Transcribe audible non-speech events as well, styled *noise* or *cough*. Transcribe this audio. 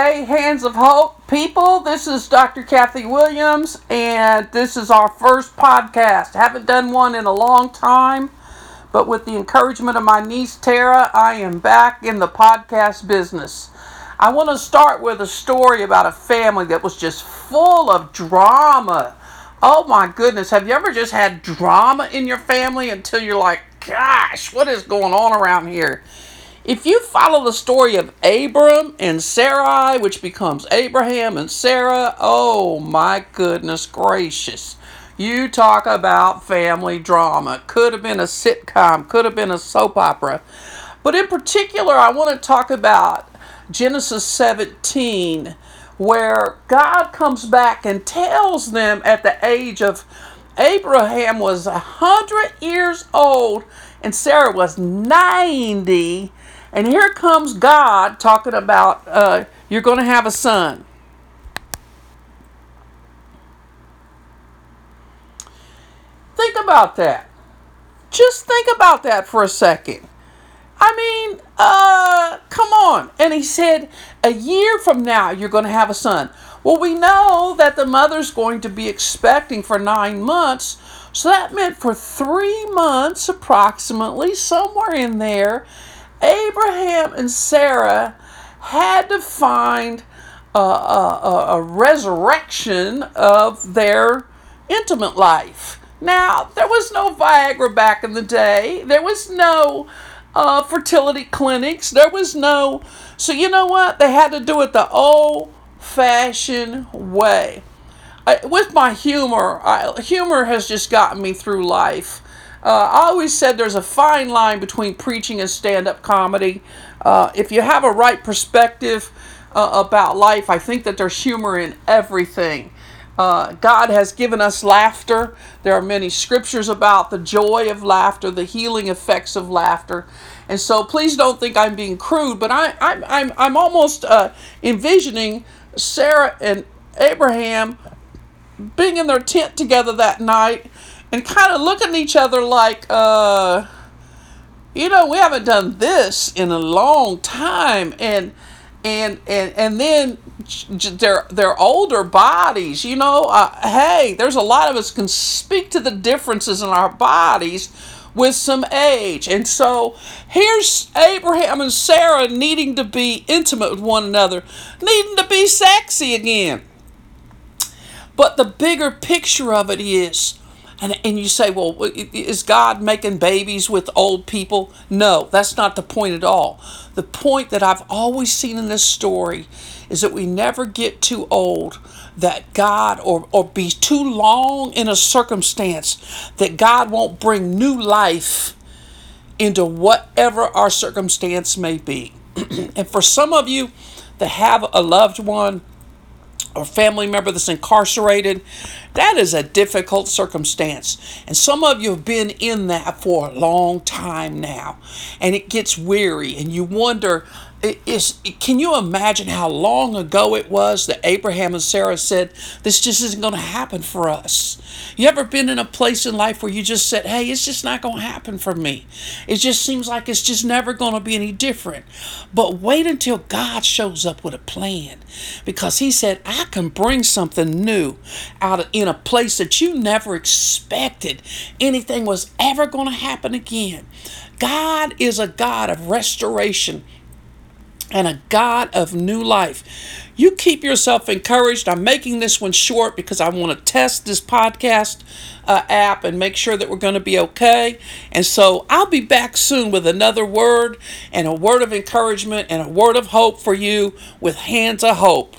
Hey, Hands of Hope people, this is Dr. Kathy Williams, and this is our first podcast. Haven't done one in a long time, but with the encouragement of my niece Tara, I am back in the podcast business. I want to start with a story about a family that was just full of drama. Oh my goodness, have you ever just had drama in your family until you're like, gosh, what is going on around here? If you follow the story of Abram and Sarai, which becomes Abraham and Sarah, oh my goodness gracious. You talk about family drama. Could have been a sitcom, could have been a soap opera. But in particular, I want to talk about Genesis 17, where God comes back and tells them at the age of Abraham was 100 years old and Sarah was 90 and here comes God talking about uh, you're going to have a son. Think about that. Just think about that for a second. I mean, uh, come on. And he said, a year from now, you're going to have a son. Well, we know that the mother's going to be expecting for nine months. So that meant for three months, approximately, somewhere in there, Abraham and Sarah had to find a, a, a, resurrection of their intimate life. Now, there was no Viagra back in the day. There was no uh, fertility clinics. There was no. So, you know what? They had to do it the old fashioned way. I, with my humor, I, humor has just gotten me through life. Uh, I always said there's a fine line between preaching and stand up comedy. Uh, if you have a right perspective uh, about life, I think that there's humor in everything. Uh, God has given us laughter. There are many scriptures about the joy of laughter, the healing effects of laughter. And so please don't think I'm being crude, but I, I'm, I'm, I'm almost uh, envisioning Sarah and Abraham being in their tent together that night and kind of looking at each other like, uh, you know, we haven't done this in a long time, and and and and then their their older bodies, you know, uh, hey, there's a lot of us can speak to the differences in our bodies with some age. And so here's Abraham and Sarah needing to be intimate with one another, needing to be sexy again. But the bigger picture of it is and, and you say, well, is God making babies with old people? No, that's not the point at all. The point that I've always seen in this story is that we never get too old that God or, or be too long in a circumstance that God won't bring new life into whatever our circumstance may be. *clears throat* and for some of you that have a loved one or family member that's incarcerated, that is a difficult circumstance. And some of you have been in that for a long time now. And it gets weary, and you wonder is can you imagine how long ago it was that Abraham and Sarah said this just isn't going to happen for us? You ever been in a place in life where you just said, "Hey, it's just not going to happen for me. It just seems like it's just never going to be any different." But wait until God shows up with a plan because he said, "I can bring something new out of, in a place that you never expected anything was ever going to happen again." God is a God of restoration and a God of new life. You keep yourself encouraged. I'm making this one short because I want to test this podcast uh, app and make sure that we're going to be okay. And so I'll be back soon with another word and a word of encouragement and a word of hope for you with Hands of Hope.